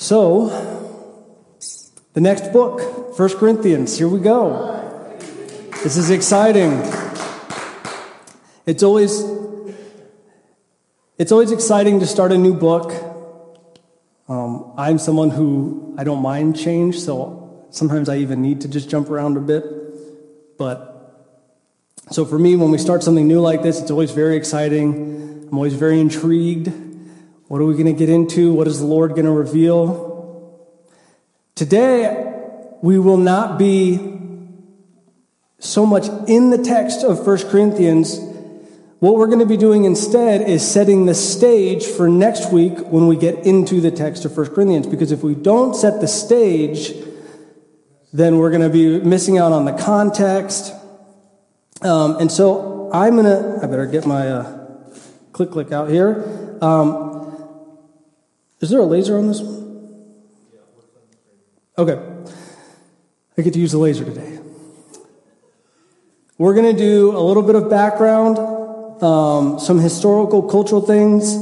So, the next book, 1 Corinthians, here we go. This is exciting. It's always it's always exciting to start a new book. Um, I'm someone who I don't mind change, so sometimes I even need to just jump around a bit. But so for me, when we start something new like this, it's always very exciting. I'm always very intrigued. What are we going to get into? What is the Lord going to reveal? Today, we will not be so much in the text of 1 Corinthians. What we're going to be doing instead is setting the stage for next week when we get into the text of 1 Corinthians. Because if we don't set the stage, then we're going to be missing out on the context. Um, and so I'm going to, I better get my uh, click click out here. Um, is there a laser on this? Okay. I get to use the laser today. We're going to do a little bit of background, um, some historical, cultural things,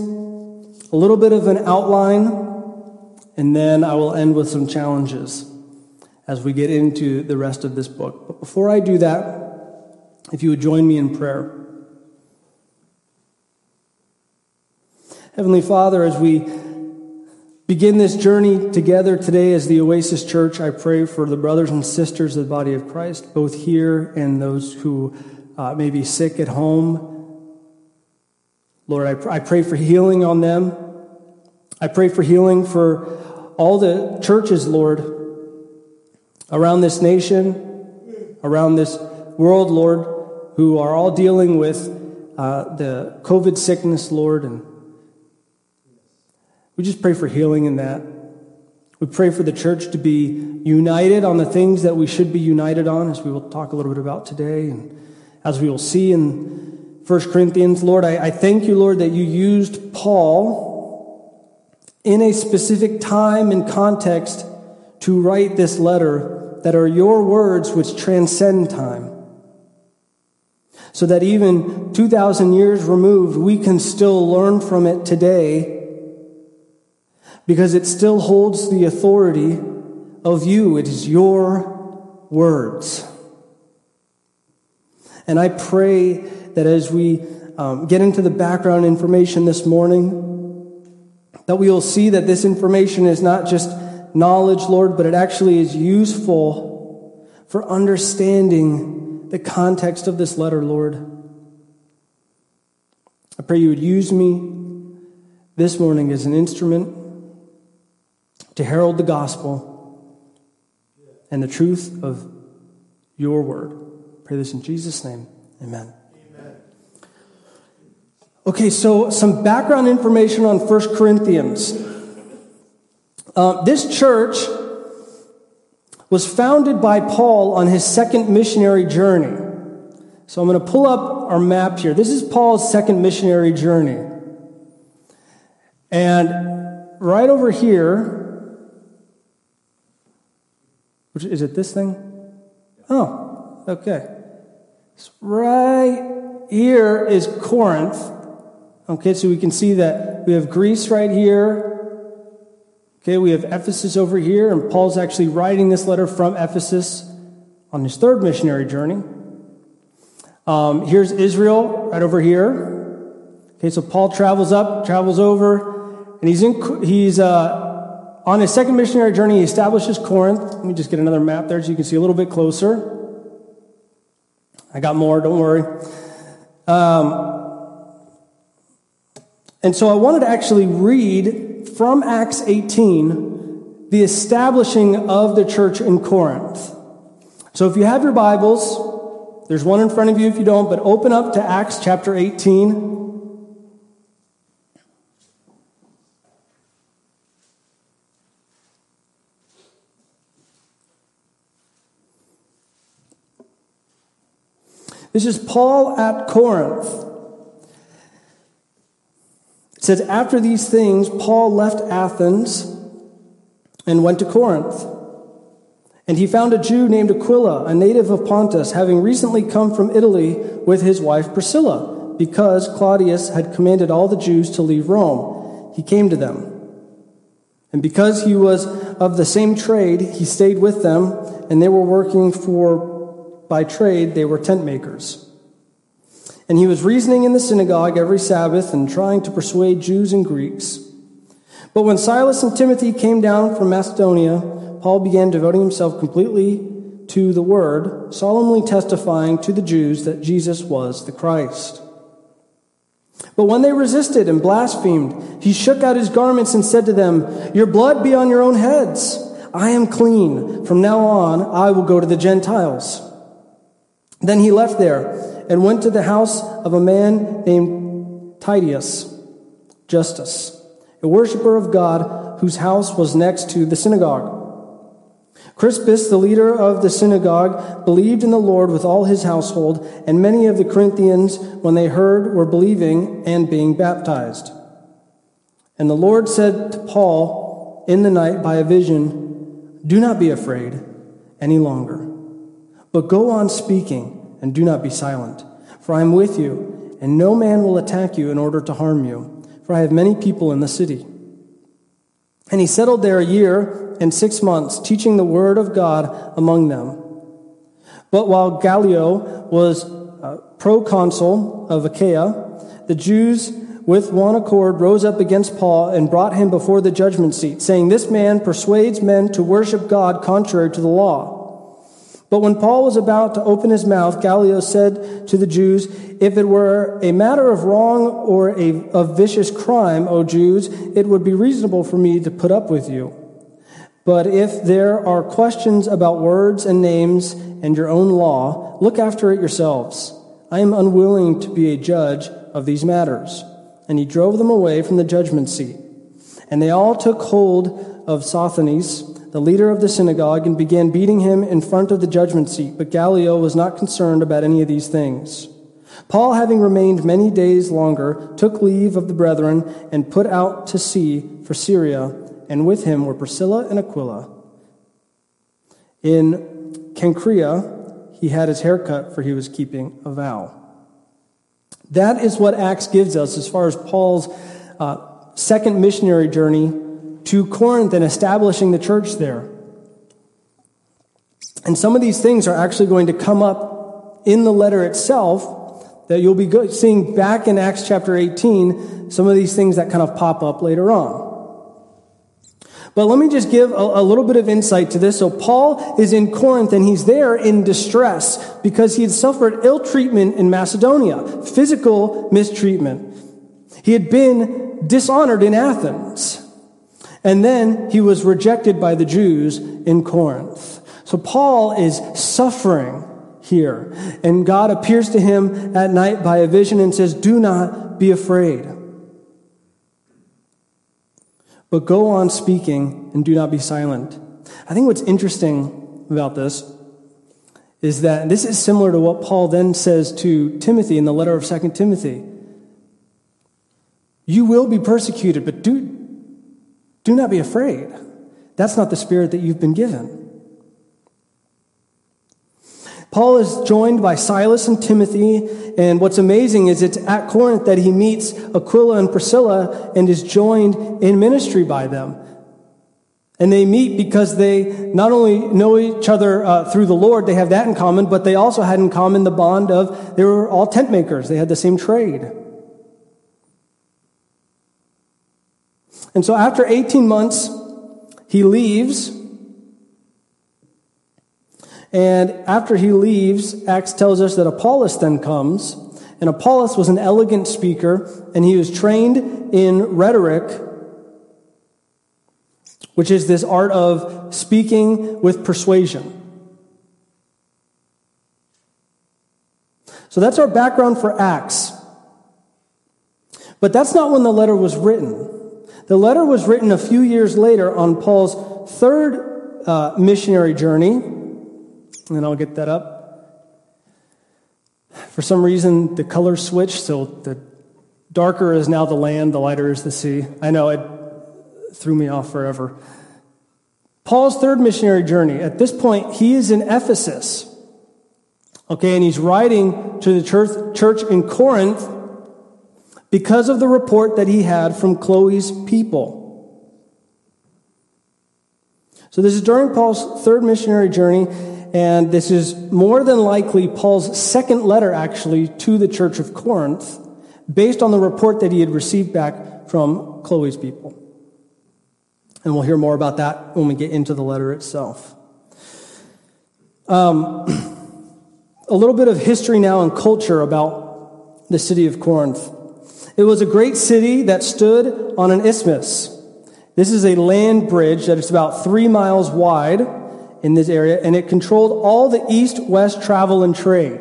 a little bit of an outline, and then I will end with some challenges as we get into the rest of this book. But before I do that, if you would join me in prayer. Heavenly Father, as we begin this journey together today as the Oasis Church, I pray for the brothers and sisters of the body of Christ, both here and those who uh, may be sick at home. Lord, I, pr- I pray for healing on them. I pray for healing for all the churches, Lord, around this nation, around this world, Lord, who are all dealing with uh, the COVID sickness, Lord, and we just pray for healing in that. We pray for the church to be united on the things that we should be united on, as we will talk a little bit about today, and as we will see in 1 Corinthians. Lord, I, I thank you, Lord, that you used Paul in a specific time and context to write this letter that are your words which transcend time. So that even 2,000 years removed, we can still learn from it today because it still holds the authority of you. It is your words. And I pray that as we um, get into the background information this morning, that we will see that this information is not just knowledge, Lord, but it actually is useful for understanding the context of this letter, Lord. I pray you would use me this morning as an instrument to herald the gospel and the truth of your word. Pray this in Jesus' name. Amen. Amen. Okay, so some background information on 1 Corinthians. Uh, this church was founded by Paul on his second missionary journey. So I'm going to pull up our map here. This is Paul's second missionary journey. And right over here, which is it this thing? Oh, okay. Right here is Corinth. Okay, so we can see that we have Greece right here. Okay, we have Ephesus over here, and Paul's actually writing this letter from Ephesus on his third missionary journey. Um, here's Israel right over here. Okay, so Paul travels up, travels over, and he's in he's uh, on his second missionary journey, he establishes Corinth. Let me just get another map there so you can see a little bit closer. I got more, don't worry. Um, and so I wanted to actually read from Acts 18 the establishing of the church in Corinth. So if you have your Bibles, there's one in front of you if you don't, but open up to Acts chapter 18. This is Paul at Corinth. It says, After these things, Paul left Athens and went to Corinth. And he found a Jew named Aquila, a native of Pontus, having recently come from Italy with his wife Priscilla, because Claudius had commanded all the Jews to leave Rome. He came to them. And because he was of the same trade, he stayed with them, and they were working for, by trade, they were tent makers. And he was reasoning in the synagogue every Sabbath and trying to persuade Jews and Greeks. But when Silas and Timothy came down from Macedonia, Paul began devoting himself completely to the word, solemnly testifying to the Jews that Jesus was the Christ. But when they resisted and blasphemed, he shook out his garments and said to them, Your blood be on your own heads. I am clean. From now on, I will go to the Gentiles. Then he left there and went to the house of a man named Titius Justus, a worshiper of God whose house was next to the synagogue. Crispus, the leader of the synagogue, believed in the Lord with all his household, and many of the Corinthians, when they heard, were believing and being baptized. And the Lord said to Paul in the night by a vision, Do not be afraid any longer, but go on speaking and do not be silent, for I am with you, and no man will attack you in order to harm you, for I have many people in the city. And he settled there a year and six months, teaching the word of God among them. But while Gallio was uh, proconsul of Achaia, the Jews with one accord rose up against Paul and brought him before the judgment seat, saying, This man persuades men to worship God contrary to the law. But when Paul was about to open his mouth, Gallio said to the Jews, If it were a matter of wrong or a, vicious crime, O Jews, it would be reasonable for me to put up with you. But if there are questions about words and names and your own law, look after it yourselves. I am unwilling to be a judge of these matters. And he drove them away from the judgment seat. And they all took hold of Sosthenes, the leader of the synagogue, and began beating him in front of the judgment seat. But Gallio was not concerned about any of these things. Paul, having remained many days longer, took leave of the brethren and put out to sea for Syria and with him were Priscilla and Aquila. In Cenchrea, he had his hair cut, for he was keeping a vow. That is what Acts gives us as far as Paul's uh, second missionary journey to Corinth and establishing the church there. And some of these things are actually going to come up in the letter itself that you'll be seeing back in Acts chapter 18, some of these things that kind of pop up later on. But let me just give a, a, little bit of insight to this. So Paul is in Corinth and he's there in distress because he had suffered ill treatment in Macedonia, physical mistreatment. He had been dishonored in Athens. And then he was rejected by the Jews in Corinth. So Paul is suffering here. And God appears to him at night by a vision and says, Do not be afraid. But go on speaking and do not be silent. I think what's interesting about this is that this is similar to what Paul then says to Timothy in the letter of 2 Timothy. You will be persecuted, but do, do not be afraid. That's not the spirit that you've been given. Paul is joined by Silas and Timothy, and what's amazing is it's at Corinth that he meets Aquila and Priscilla and is joined in ministry by them. And they meet because they not only know each other uh, through the Lord, they have that in common, but they also had in common the bond of they were all tent makers. They had the same trade. And so after 18 months, he leaves and after he leaves, Acts tells us that Apollos then comes. And Apollos was an elegant speaker, and he was trained in rhetoric, which is this art of speaking with persuasion. So that's our background for Acts. But that's not when the letter was written. The letter was written a few years later on Paul's third uh, missionary journey, and I'll get that up. For some reason, the color switched, so the darker is now the land, the lighter is the sea. I know it threw me off forever. Paul's third missionary journey, at this point, he is in Ephesus. Okay, and he's writing to the church, church in Corinth because of the report that he had from Chloe's people. So this is during Paul's third missionary journey, and this is more than likely Paul's second letter, actually, to the church of Corinth, based on the report that he had received back from Chloe's people. And we'll hear more about that when we get into the letter itself. Um, a little bit of history now and culture about the city of Corinth. It was a great city that stood on an isthmus. This is a land bridge that is about three miles wide in this area, and it controlled all the east west travel and trade.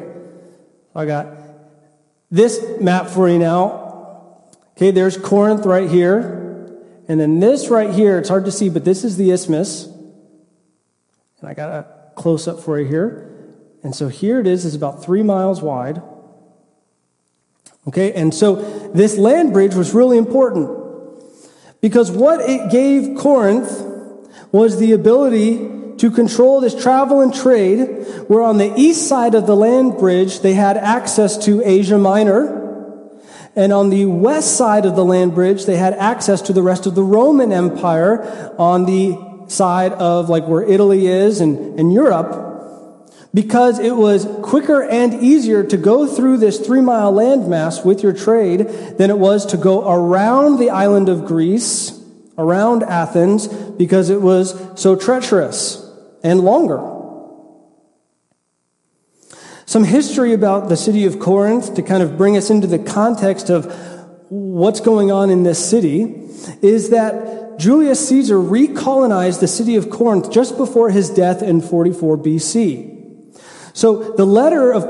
I got this map for you now. Okay, there's Corinth right here. And then this right here, it's hard to see, but this is the isthmus. And I got a close up for you here. And so here it is, it's about three miles wide. Okay, and so this land bridge was really important because what it gave Corinth was the ability to control this travel and trade, where on the east side of the land bridge, they had access to Asia Minor. And on the west side of the land bridge, they had access to the rest of the Roman Empire on the side of like where Italy is and, and Europe because it was quicker and easier to go through this three mile landmass with your trade than it was to go around the island of Greece, around Athens, because it was so treacherous and longer. Some history about the city of Corinth to kind of bring us into the context of what's going on in this city is that Julius Caesar recolonized the city of Corinth just before his death in 44 BC. So the letter of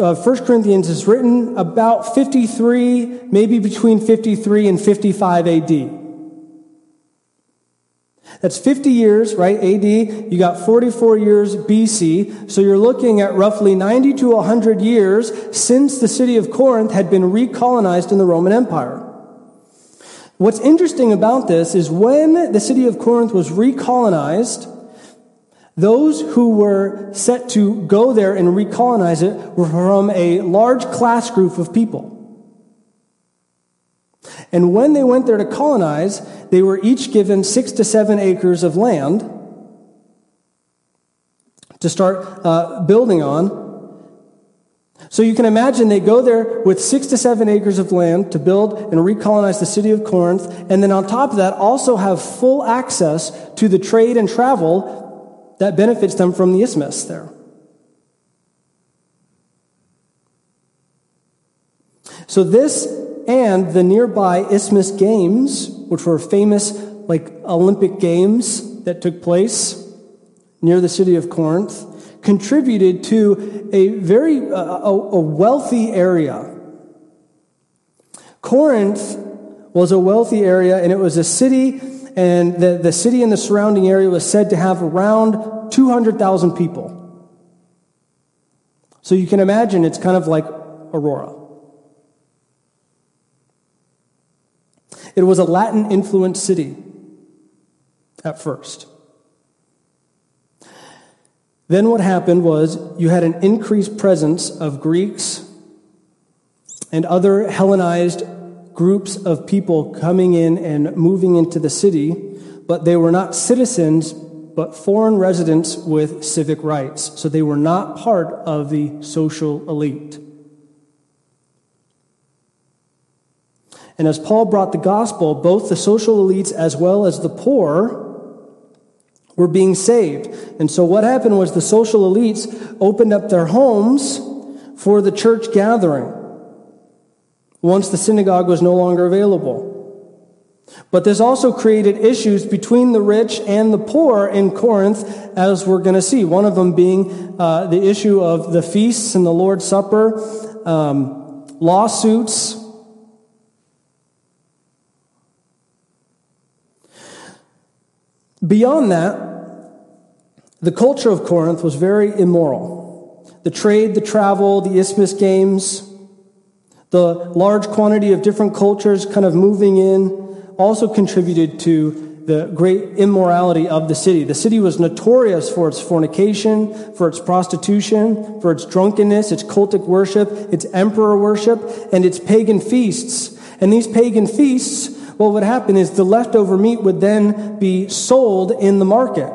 uh, 1 Corinthians is written about 53, maybe between 53 and 55 AD. That's 50 years, right? AD. You got 44 years BC. So you're looking at roughly 90 to 100 years since the city of Corinth had been recolonized in the Roman Empire. What's interesting about this is when the city of Corinth was recolonized, those who were set to go there and recolonize it were from a large class group of people. And when they went there to colonize, they were each given six to seven acres of land to start uh, building on. So you can imagine they go there with six to seven acres of land to build and recolonize the city of Corinth, and then on top of that, also have full access to the trade and travel that benefits them from the isthmus there. So this and the nearby Isthmus Games, which were famous like Olympic games that took place near the city of Corinth, contributed to a very uh, a, wealthy area. Corinth was a wealthy area, and it was a city and the, the city and the surrounding area was said to have around 200,000 people. So you can imagine it's kind of like Aurora. It was a Latin influenced city at first. Then what happened was you had an increased presence of Greeks and other Hellenized groups of people coming in and moving into the city, but they were not citizens, but foreign residents with civic rights. So they were not part of the social elite. And as Paul brought the gospel, both the social elites as well as the poor were being saved. And so what happened was the social elites opened up their homes for the church gathering once the synagogue was no longer available. But this also created issues between the rich and the poor in Corinth, as we're going to see. One of them being uh, the issue of the feasts and the Lord's Supper, um, lawsuits. Beyond that, the culture of Corinth was very immoral. The trade, the travel, the Isthmus Games, the large quantity of different cultures kind of moving in also contributed to the great immorality of the city. The city was notorious for its fornication, for its prostitution, for its drunkenness, its cultic worship, its emperor worship, and its pagan feasts. And these pagan feasts, what would happen is the leftover meat would then be sold in the market.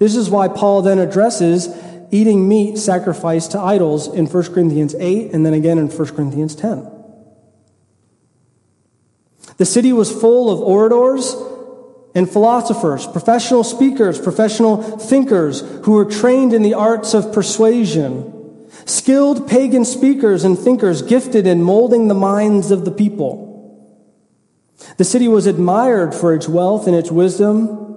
This is why Paul then addresses eating meat sacrificed to idols in 1 Corinthians 8 and then again in 1 Corinthians 10. The city was full of orators and philosophers, professional speakers, professional thinkers who were trained in the arts of persuasion, skilled pagan speakers and thinkers gifted in molding the minds of the people. The city was admired for its wealth and its wisdom,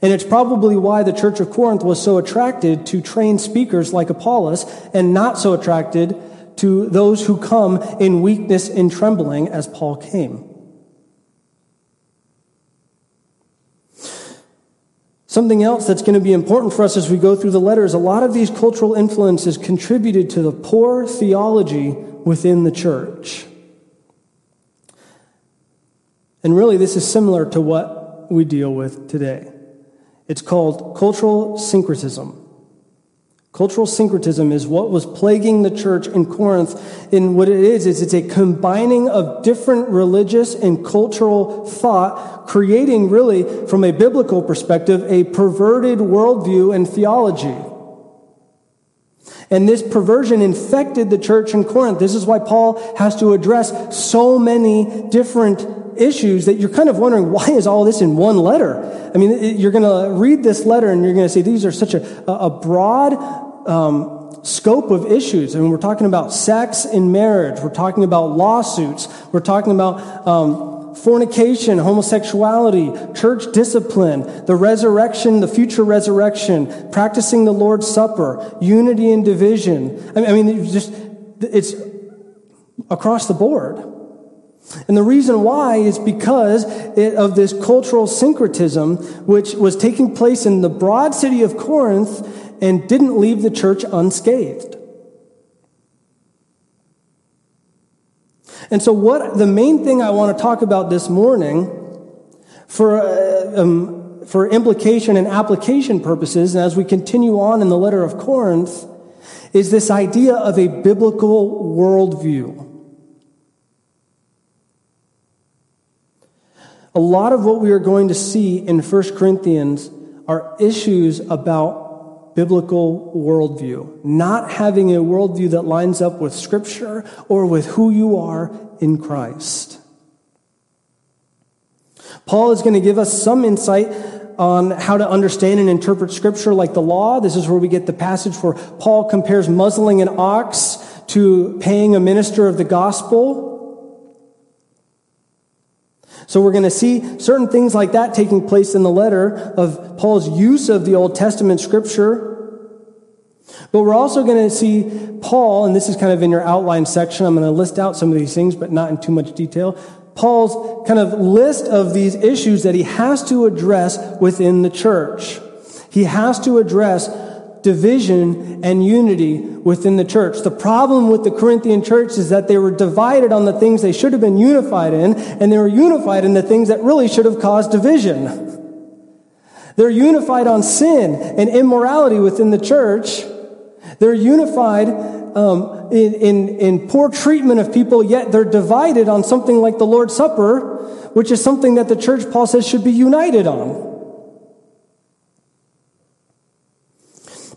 and it's probably why the church of Corinth was so attracted to trained speakers like Apollos and not so attracted to those who come in weakness and trembling as Paul came. Something else that's going to be important for us as we go through the letters a lot of these cultural influences contributed to the poor theology within the church. And really, this is similar to what we deal with today. It's called cultural syncretism. Cultural syncretism is what was plaguing the church in Corinth. And what it is, is it's a combining of different religious and cultural thought, creating really, from a biblical perspective, a perverted worldview and theology. And this perversion infected the church in Corinth. This is why Paul has to address so many different issues that you're kind of wondering why is all this in one letter? I mean, you're going to read this letter and you're going to say these are such a, a broad um, scope of issues. I mean, we're talking about sex in marriage, we're talking about lawsuits, we're talking about um, fornication, homosexuality, church discipline, the resurrection, the future resurrection, practicing the Lord's Supper, unity and division. I mean, I mean just it's across the board. And the reason why is because of this cultural syncretism, which was taking place in the broad city of Corinth and didn't leave the church unscathed. And so, what the main thing I want to talk about this morning for, uh, um, for implication and application purposes, and as we continue on in the letter of Corinth, is this idea of a biblical worldview. A lot of what we are going to see in 1 Corinthians are issues about biblical worldview, not having a worldview that lines up with Scripture or with who you are in Christ. Paul is going to give us some insight on how to understand and interpret Scripture like the law. This is where we get the passage where Paul compares muzzling an ox to paying a minister of the gospel. So we're going to see certain things like that taking place in the letter of Paul's use of the Old Testament scripture. But we're also going to see Paul, and this is kind of in your outline section. I'm going to list out some of these things, but not in too much detail. Paul's kind of list of these issues that he has to address within the church. He has to address division and unity within the church. The problem with the Corinthian church is that they were divided on the things they should have been unified in, and they were unified in the things that really should have caused division. They're unified on sin and immorality within the church. They're unified um, in, in, in poor treatment of people, yet they're divided on something like the Lord's Supper, which is something that the church, Paul says, should be united on.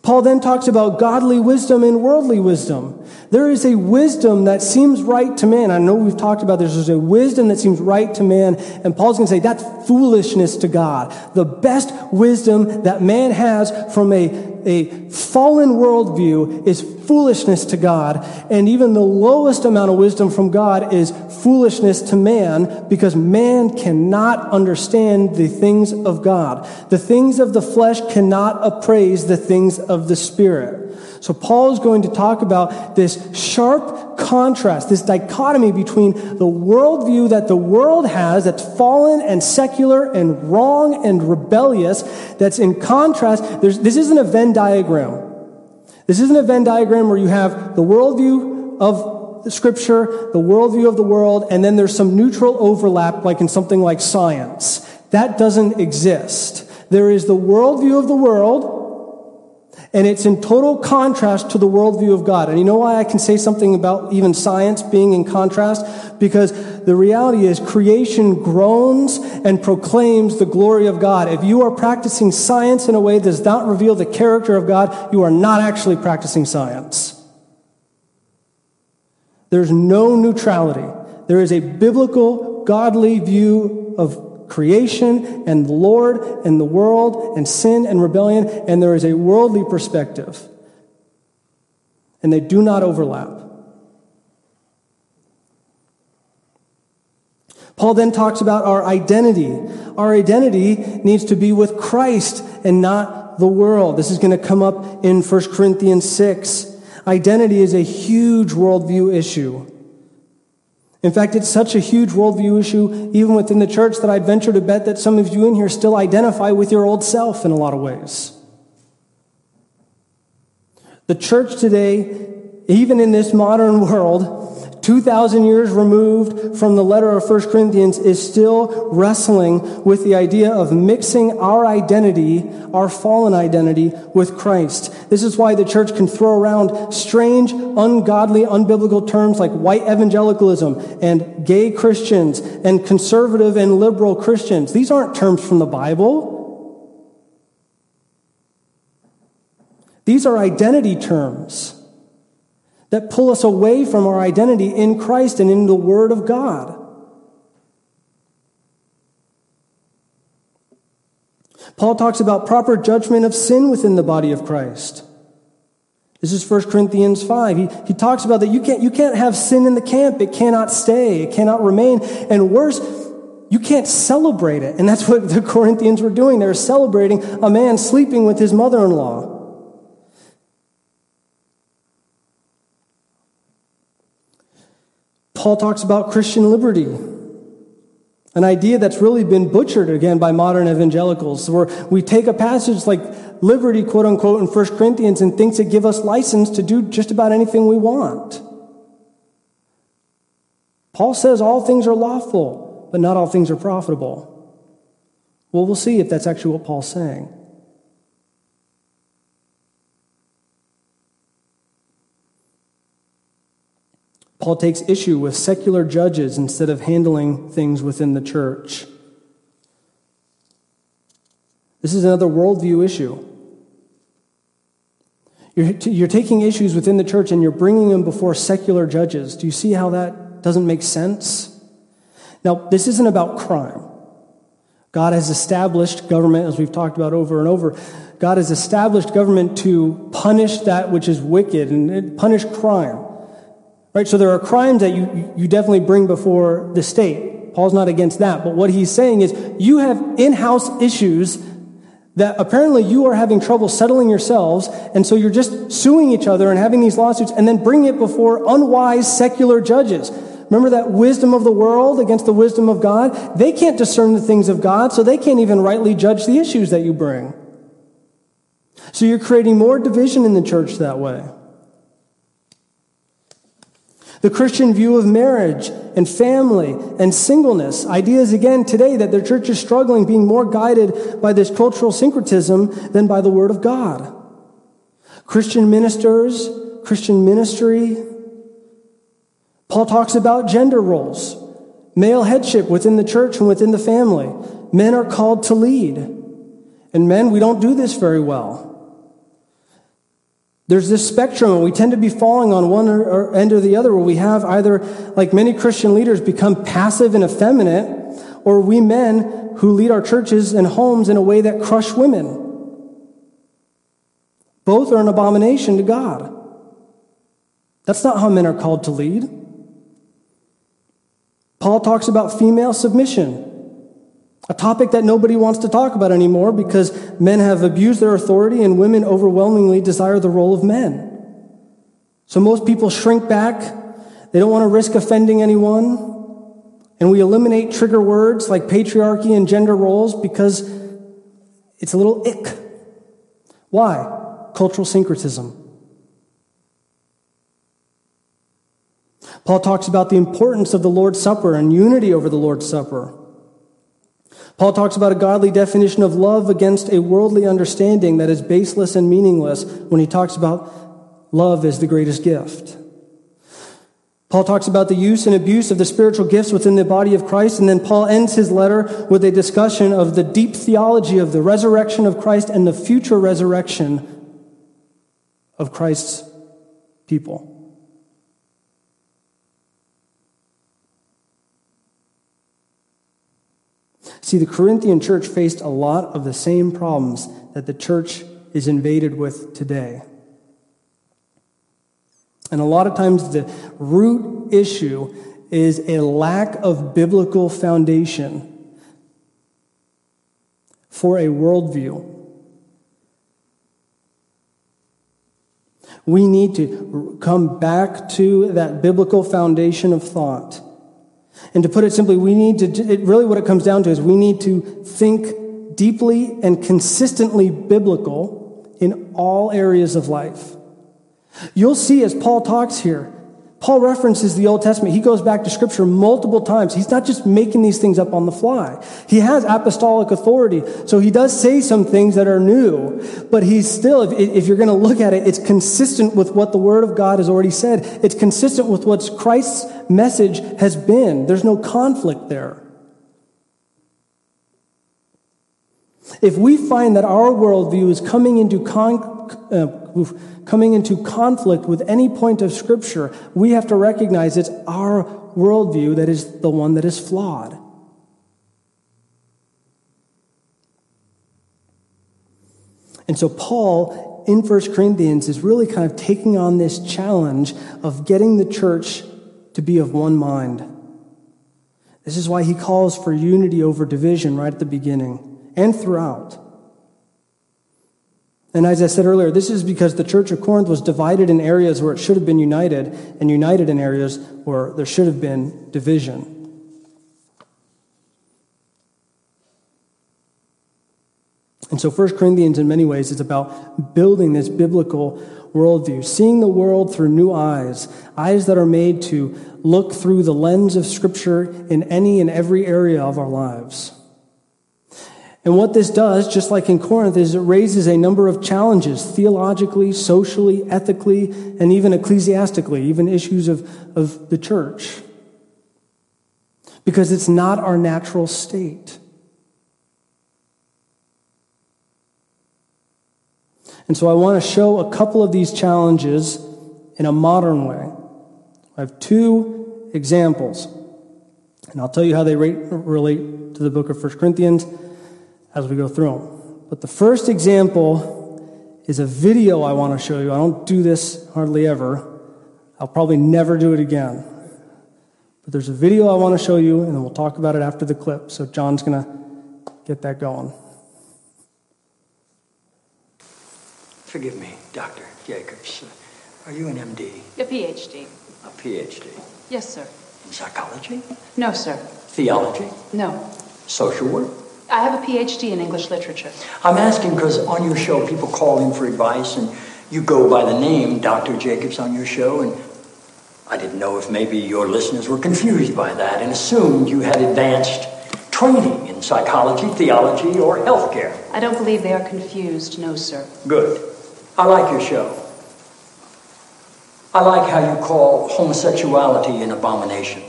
Paul then talks about godly wisdom and worldly wisdom. There is a wisdom that seems right to man. I know we've talked about this. There's a wisdom that seems right to man. And Paul's going to say that's foolishness to God. The best wisdom that man has from a, a fallen worldview is foolishness to God. And even the lowest amount of wisdom from God is foolishness to man because man cannot understand the things of God. The things of the flesh cannot appraise the things of the spirit. So Paul is going to talk about this sharp contrast, this dichotomy between the worldview that the world has that's fallen and secular and wrong and rebellious, that's in contrast. There's, this isn't a Venn diagram. This isn't a Venn diagram where you have the worldview of the scripture, the worldview of the world, and then there's some neutral overlap like in something like science. That doesn't exist. There is the worldview of the world, And it's in total contrast to the worldview of God. And you know why I can say something about even science being in contrast? Because the reality is creation groans and proclaims the glory of God. If you are practicing science in a way that does not reveal the character of God, you are not actually practicing science. There's no neutrality. There is a biblical, godly view of creation and the Lord and the world and sin and rebellion, and there is a worldly perspective. And they do not overlap. Paul then talks about our identity. Our identity needs to be with Christ and not the world. This is going to come up in 1 Corinthians 6. Identity is a huge worldview issue. In fact, it's such a huge worldview issue, even within the church, that I'd venture to bet that some of you in here still identify with your old self in a lot of ways. The church today, even in this modern world, 2,000 years removed from the letter of 1 Corinthians, is still wrestling with the idea of mixing our identity, our fallen identity, with Christ. This is why the church can throw around strange, ungodly, unbiblical terms like white evangelicalism and gay Christians and conservative and liberal Christians. These aren't terms from the Bible. These are identity terms that pull us away from our identity in Christ and in the Word of God. Paul talks about proper judgment of sin within the body of Christ. This is 1 Corinthians 5. He, he talks about that you can't, you can't have sin in the camp. It cannot stay. It cannot remain. And worse, you can't celebrate it. And that's what the Corinthians were doing. They were celebrating a man sleeping with his mother-in-law. Paul talks about Christian liberty, an idea that's really been butchered again by modern evangelicals, where we take a passage like liberty, quote unquote, in 1 Corinthians and thinks it gives us license to do just about anything we want. Paul says all things are lawful, but not all things are profitable. Well, we'll see if that's actually what Paul's saying. Paul takes issue with secular judges instead of handling things within the church. This is another worldview issue. You're, you're taking issues within the church and you're bringing them before secular judges. Do you see how that doesn't make sense? Now, this isn't about crime. God has established government, as we've talked about over and over. God has established government to punish that which is wicked and punish crime. Right? So there are crimes that you, you definitely bring before the state. Paul's not against that. But what he's saying is you have in-house issues that apparently you are having trouble settling yourselves, and so you're just suing each other and having these lawsuits and then bringing it before unwise secular judges. Remember that wisdom of the world against the wisdom of God? They can't discern the things of God, so they can't even rightly judge the issues that you bring. So you're creating more division in the church that way. The Christian view of marriage and family and singleness. Ideas again today that the church is struggling being more guided by this cultural syncretism than by the Word of God. Christian ministers, Christian ministry. Paul talks about gender roles, male headship within the church and within the family. Men are called to lead. And men, we don't do this very well. There's this spectrum, and we tend to be falling on one or end or the other, where we have either, like many Christian leaders, become passive and effeminate, or we men who lead our churches and homes in a way that crush women. Both are an abomination to God. That's not how men are called to lead. Paul talks about female submission. A topic that nobody wants to talk about anymore because men have abused their authority and women overwhelmingly desire the role of men. So most people shrink back. They don't want to risk offending anyone. And we eliminate trigger words like patriarchy and gender roles because it's a little ick. Why? Cultural syncretism. Paul talks about the importance of the Lord's Supper and unity over the Lord's Supper. Paul talks about a godly definition of love against a worldly understanding that is baseless and meaningless when he talks about love as the greatest gift. Paul talks about the use and abuse of the spiritual gifts within the body of Christ, and then Paul ends his letter with a discussion of the deep theology of the resurrection of Christ and the future resurrection of Christ's people. See, the Corinthian church faced a lot of the same problems that the church is invaded with today. And a lot of times, the root issue is a lack of biblical foundation for a worldview. We need to come back to that biblical foundation of thought. And to put it simply, we need to, it, really what it comes down to is we need to think deeply and consistently biblical in all areas of life. You'll see as Paul talks here, Paul references the Old Testament. He goes back to Scripture multiple times. He's not just making these things up on the fly. He has apostolic authority. So he does say some things that are new, but he's still, if, if you're going to look at it, it's consistent with what the Word of God has already said. It's consistent with what Christ's message has been. There's no conflict there. If we find that our worldview is coming into con- uh, coming into conflict with any point of Scripture, we have to recognize it's our worldview that is the one that is flawed. And so, Paul in 1 Corinthians is really kind of taking on this challenge of getting the church to be of one mind. This is why he calls for unity over division right at the beginning and throughout. And as I said earlier, this is because the church of Corinth was divided in areas where it should have been united, and united in areas where there should have been division. And so, 1 Corinthians, in many ways, is about building this biblical worldview, seeing the world through new eyes, eyes that are made to look through the lens of Scripture in any and every area of our lives. And what this does, just like in Corinth, is it raises a number of challenges theologically, socially, ethically, and even ecclesiastically, even issues of, of the church. Because it's not our natural state. And so I want to show a couple of these challenges in a modern way. I have two examples, and I'll tell you how they relate to the book of 1 Corinthians as we go through them. But the first example is a video I want to show you. I don't do this hardly ever. I'll probably never do it again. But there's a video I want to show you, and then we'll talk about it after the clip. So John's going to get that going. Forgive me, Dr. Jacobs. Are you an MD? A PhD. A PhD? Yes, sir. In psychology? No, sir. Theology? No. Social work? I have a PhD in English literature. I'm asking because on your show, people call in for advice, and you go by the name Dr. Jacobs on your show, and I didn't know if maybe your listeners were confused by that and assumed you had advanced training in psychology, theology, or healthcare. I don't believe they are confused, no, sir. Good. I like your show. I like how you call homosexuality an abomination.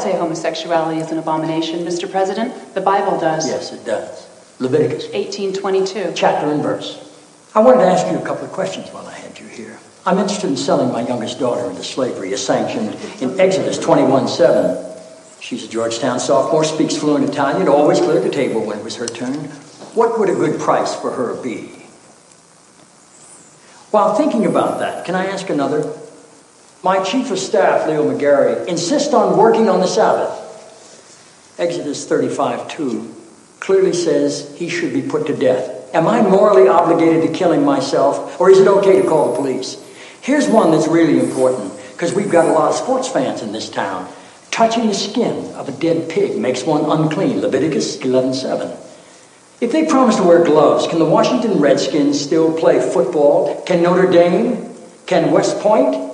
Say homosexuality is an abomination, Mr. President. The Bible does. Yes, it does. Leviticus 1822. Chapter and verse. I wanted to ask you a couple of questions while I had you here. I'm interested in selling my youngest daughter into slavery as sanctioned in Exodus 21 7. She's a Georgetown sophomore, speaks fluent Italian, always cleared the table when it was her turn. What would a good price for her be? While thinking about that, can I ask another? My chief of staff, Leo McGarry, insists on working on the Sabbath. Exodus 35 2 clearly says he should be put to death. Am I morally obligated to kill him myself, or is it okay to call the police? Here's one that's really important, because we've got a lot of sports fans in this town. Touching the skin of a dead pig makes one unclean. Leviticus 11 7. If they promise to wear gloves, can the Washington Redskins still play football? Can Notre Dame? Can West Point?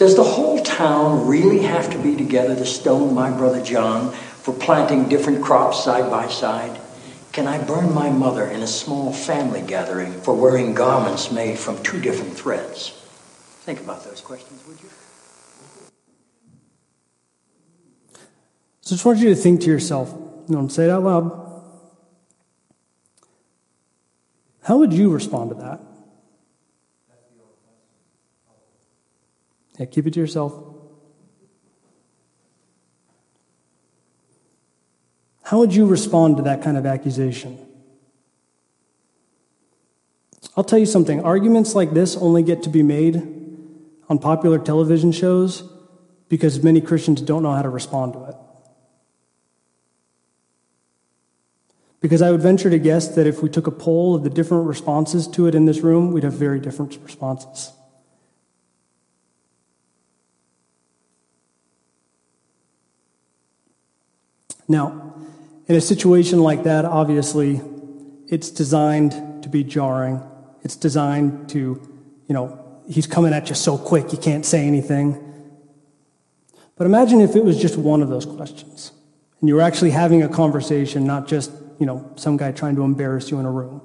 Does the whole town really have to be together to stone my brother John for planting different crops side by side? Can I burn my mother in a small family gathering for wearing garments made from two different threads? Think about those questions, would you? So I just want you to think to yourself, you know, say it out loud. How would you respond to that? Yeah, keep it to yourself. How would you respond to that kind of accusation? I'll tell you something arguments like this only get to be made on popular television shows because many Christians don't know how to respond to it. Because I would venture to guess that if we took a poll of the different responses to it in this room, we'd have very different responses. Now, in a situation like that, obviously, it's designed to be jarring. It's designed to, you know, he's coming at you so quick you can't say anything. But imagine if it was just one of those questions and you were actually having a conversation, not just, you know, some guy trying to embarrass you in a room.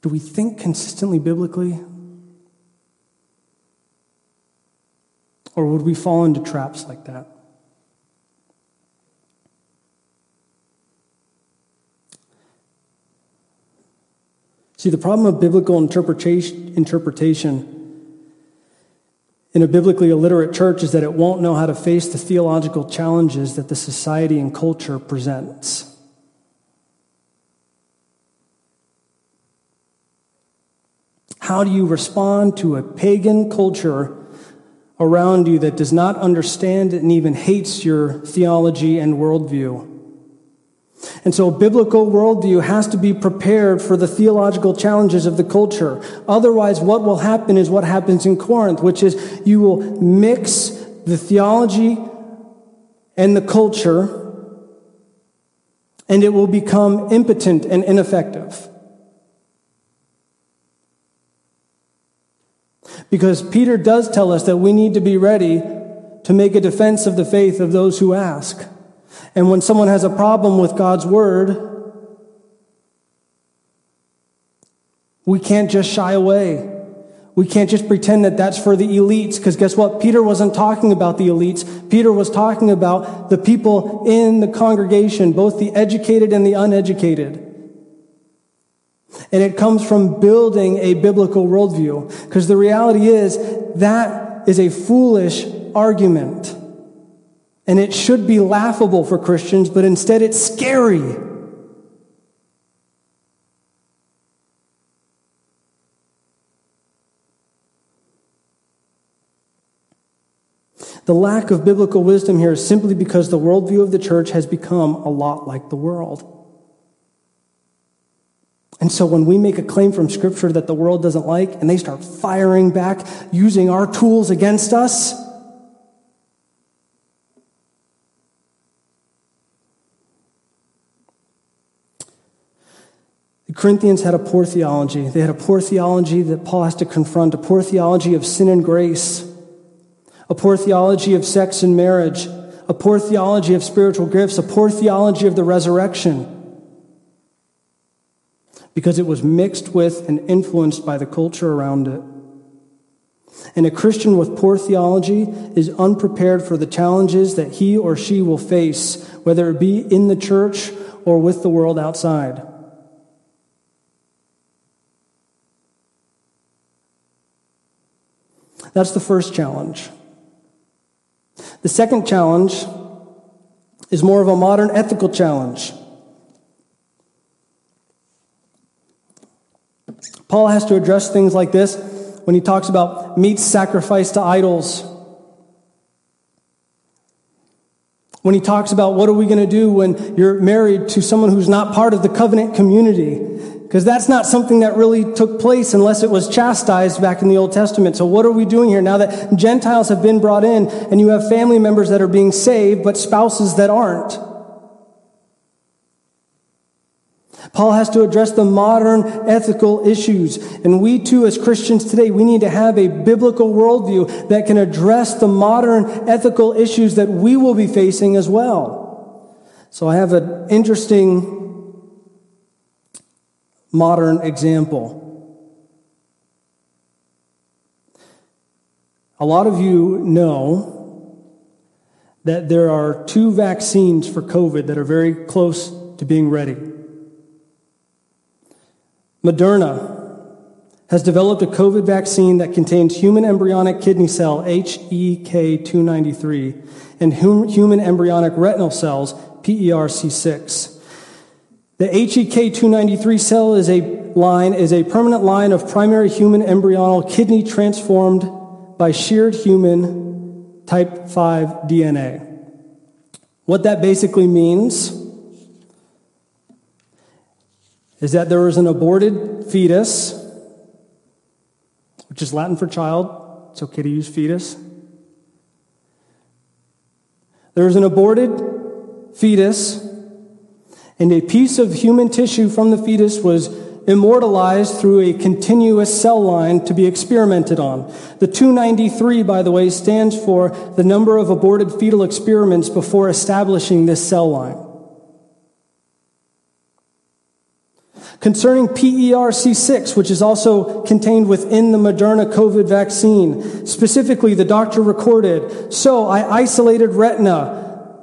Do we think consistently biblically? Or would we fall into traps like that? See, the problem of biblical interpretation, interpretation in a biblically illiterate church is that it won't know how to face the theological challenges that the society and culture presents. How do you respond to a pagan culture around you that does not understand and even hates your theology and worldview? And so, a biblical worldview has to be prepared for the theological challenges of the culture. Otherwise, what will happen is what happens in Corinth, which is you will mix the theology and the culture, and it will become impotent and ineffective. Because Peter does tell us that we need to be ready to make a defense of the faith of those who ask. And when someone has a problem with God's word, we can't just shy away. We can't just pretend that that's for the elites, because guess what? Peter wasn't talking about the elites. Peter was talking about the people in the congregation, both the educated and the uneducated. And it comes from building a biblical worldview. Because the reality is, that is a foolish argument. And it should be laughable for Christians, but instead it's scary. The lack of biblical wisdom here is simply because the worldview of the church has become a lot like the world. And so when we make a claim from Scripture that the world doesn't like, and they start firing back using our tools against us, the Corinthians had a poor theology. They had a poor theology that Paul has to confront, a poor theology of sin and grace, a poor theology of sex and marriage, a poor theology of spiritual gifts, a poor theology of the resurrection because it was mixed with and influenced by the culture around it. And a Christian with poor theology is unprepared for the challenges that he or she will face, whether it be in the church or with the world outside. That's the first challenge. The second challenge is more of a modern ethical challenge. Paul has to address things like this when he talks about meat sacrificed to idols. When he talks about what are we going to do when you're married to someone who's not part of the covenant community. Because that's not something that really took place unless it was chastised back in the Old Testament. So what are we doing here now that Gentiles have been brought in and you have family members that are being saved but spouses that aren't? Paul has to address the modern ethical issues. And we too, as Christians today, we need to have a biblical worldview that can address the modern ethical issues that we will be facing as well. So I have an interesting modern example. A lot of you know that there are two vaccines for COVID that are very close to being ready. Moderna has developed a COVID vaccine that contains human embryonic kidney cell, HEK293, and human embryonic retinal cells, PERC6. The HEK293 cell is a line is a permanent line of primary human embryonal kidney transformed by sheared human type 5 DNA. What that basically means is that there was an aborted fetus, which is Latin for child. It's okay to use fetus. There was an aborted fetus, and a piece of human tissue from the fetus was immortalized through a continuous cell line to be experimented on. The 293, by the way, stands for the number of aborted fetal experiments before establishing this cell line. Concerning PERC6, which is also contained within the Moderna COVID vaccine, specifically the doctor recorded, so I isolated retina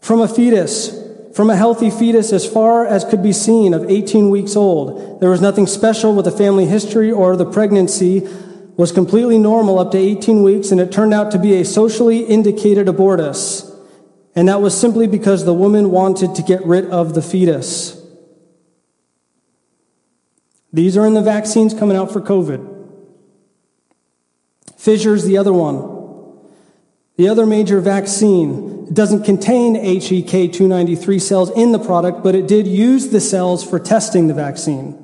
from a fetus, from a healthy fetus as far as could be seen of 18 weeks old. There was nothing special with the family history or the pregnancy was completely normal up to 18 weeks and it turned out to be a socially indicated abortus. And that was simply because the woman wanted to get rid of the fetus. These are in the vaccines coming out for COVID. Pfizer's the other one. The other major vaccine doesn't contain HEK293 cells in the product, but it did use the cells for testing the vaccine.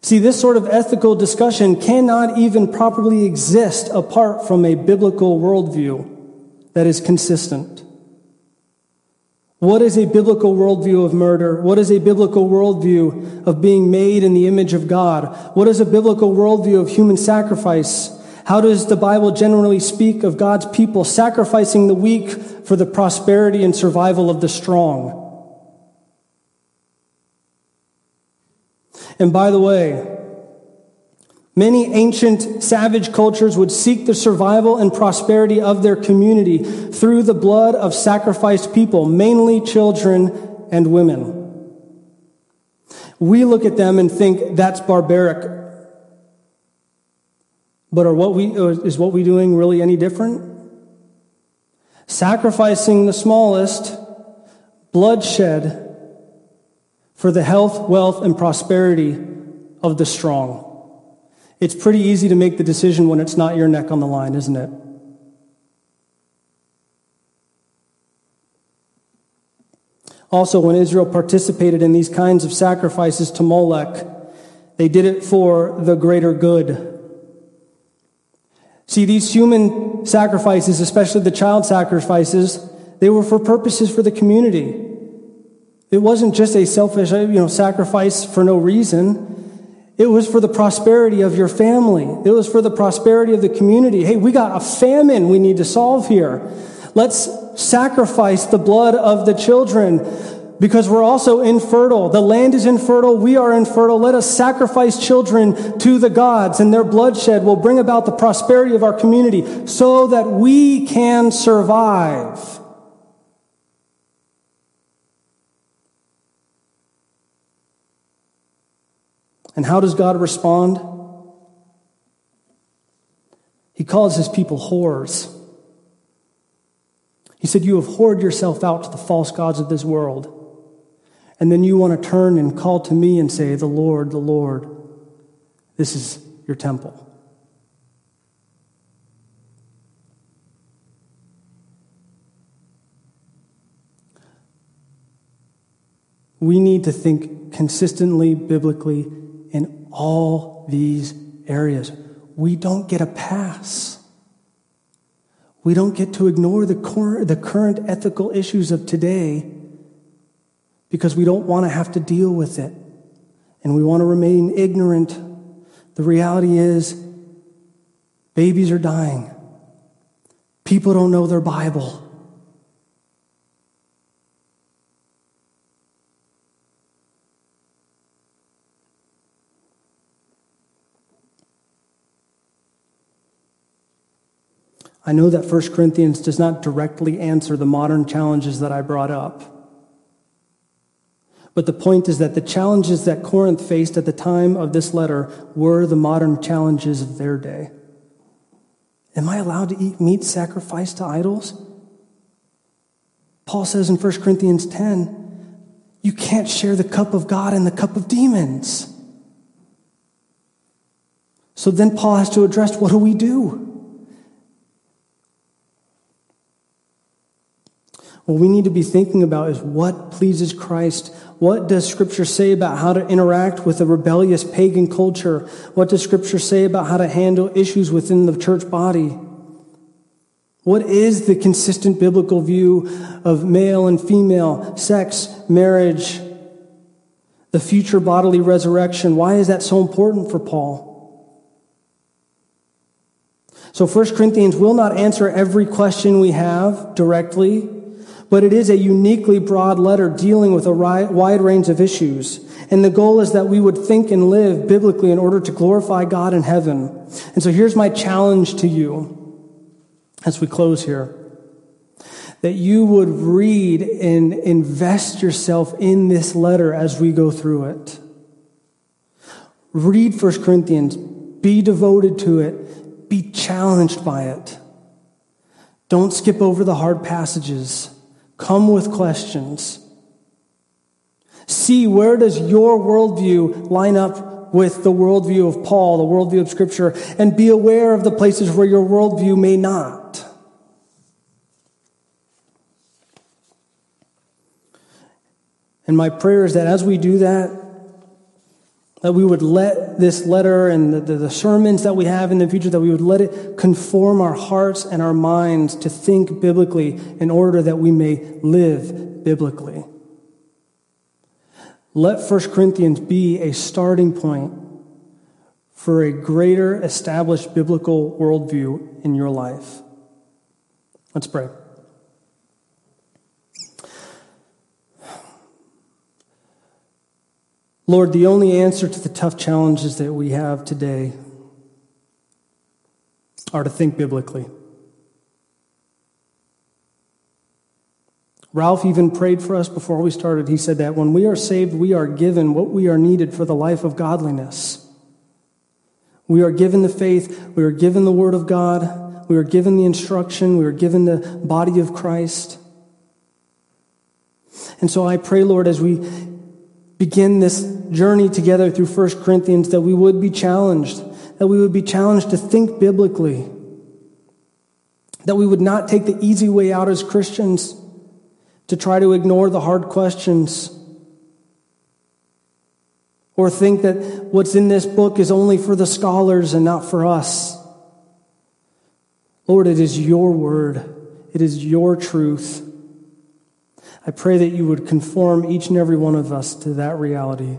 See, this sort of ethical discussion cannot even properly exist apart from a biblical worldview that is consistent. What is a biblical worldview of murder? What is a biblical worldview of being made in the image of God? What is a biblical worldview of human sacrifice? How does the Bible generally speak of God's people sacrificing the weak for the prosperity and survival of the strong? And by the way, Many ancient savage cultures would seek the survival and prosperity of their community through the blood of sacrificed people, mainly children and women. We look at them and think that's barbaric. But are what we, is what we doing really any different? Sacrificing the smallest, bloodshed for the health, wealth, and prosperity of the strong. It's pretty easy to make the decision when it's not your neck on the line, isn't it? Also, when Israel participated in these kinds of sacrifices to Molech, they did it for the greater good. See, these human sacrifices, especially the child sacrifices, they were for purposes for the community. It wasn't just a selfish, you know, sacrifice for no reason. It was for the prosperity of your family. It was for the prosperity of the community. Hey, we got a famine we need to solve here. Let's sacrifice the blood of the children because we're also infertile. The land is infertile. We are infertile. Let us sacrifice children to the gods and their bloodshed will bring about the prosperity of our community so that we can survive. And how does God respond? He calls his people whores. He said, You have whored yourself out to the false gods of this world. And then you want to turn and call to me and say, The Lord, the Lord, this is your temple. We need to think consistently, biblically, in all these areas. We don't get a pass. We don't get to ignore the, cor- the current ethical issues of today because we don't want to have to deal with it and we want to remain ignorant. The reality is, babies are dying. People don't know their Bible. I know that 1 Corinthians does not directly answer the modern challenges that I brought up. But the point is that the challenges that Corinth faced at the time of this letter were the modern challenges of their day. Am I allowed to eat meat sacrificed to idols? Paul says in 1 Corinthians 10, you can't share the cup of God and the cup of demons. So then Paul has to address what do we do? What we need to be thinking about is what pleases Christ. What does Scripture say about how to interact with a rebellious pagan culture? What does Scripture say about how to handle issues within the church body? What is the consistent biblical view of male and female, sex, marriage, the future bodily resurrection? Why is that so important for Paul? So 1 Corinthians will not answer every question we have directly but it is a uniquely broad letter dealing with a wide range of issues. And the goal is that we would think and live biblically in order to glorify God in heaven. And so here's my challenge to you as we close here that you would read and invest yourself in this letter as we go through it. Read 1 Corinthians, be devoted to it, be challenged by it. Don't skip over the hard passages. Come with questions. See where does your worldview line up with the worldview of Paul, the worldview of Scripture, and be aware of the places where your worldview may not. And my prayer is that as we do that, that we would let this letter and the, the, sermons that we have in the future, that we would let it conform our hearts and our minds to think biblically in order that we may live biblically. Let 1 Corinthians be a starting point for a greater established biblical worldview in your life. Let's pray. Lord, the only answer to the tough challenges that we have today are to think biblically. Ralph even prayed for us before we started. He said that when we are saved, we are given what we are needed for the life of godliness. We are given the faith, we are given the Word of God, we are given the instruction, we are given the body of Christ. And so I pray, Lord, as we begin this journey together through 1 Corinthians that we would be challenged, that we would be challenged to think biblically, that we would not take the easy way out as Christians to try to ignore the hard questions or think that what's in this book is only for the scholars and not for us. Lord, it is your word. It is your truth. I pray that you would conform each and every one of us to that reality.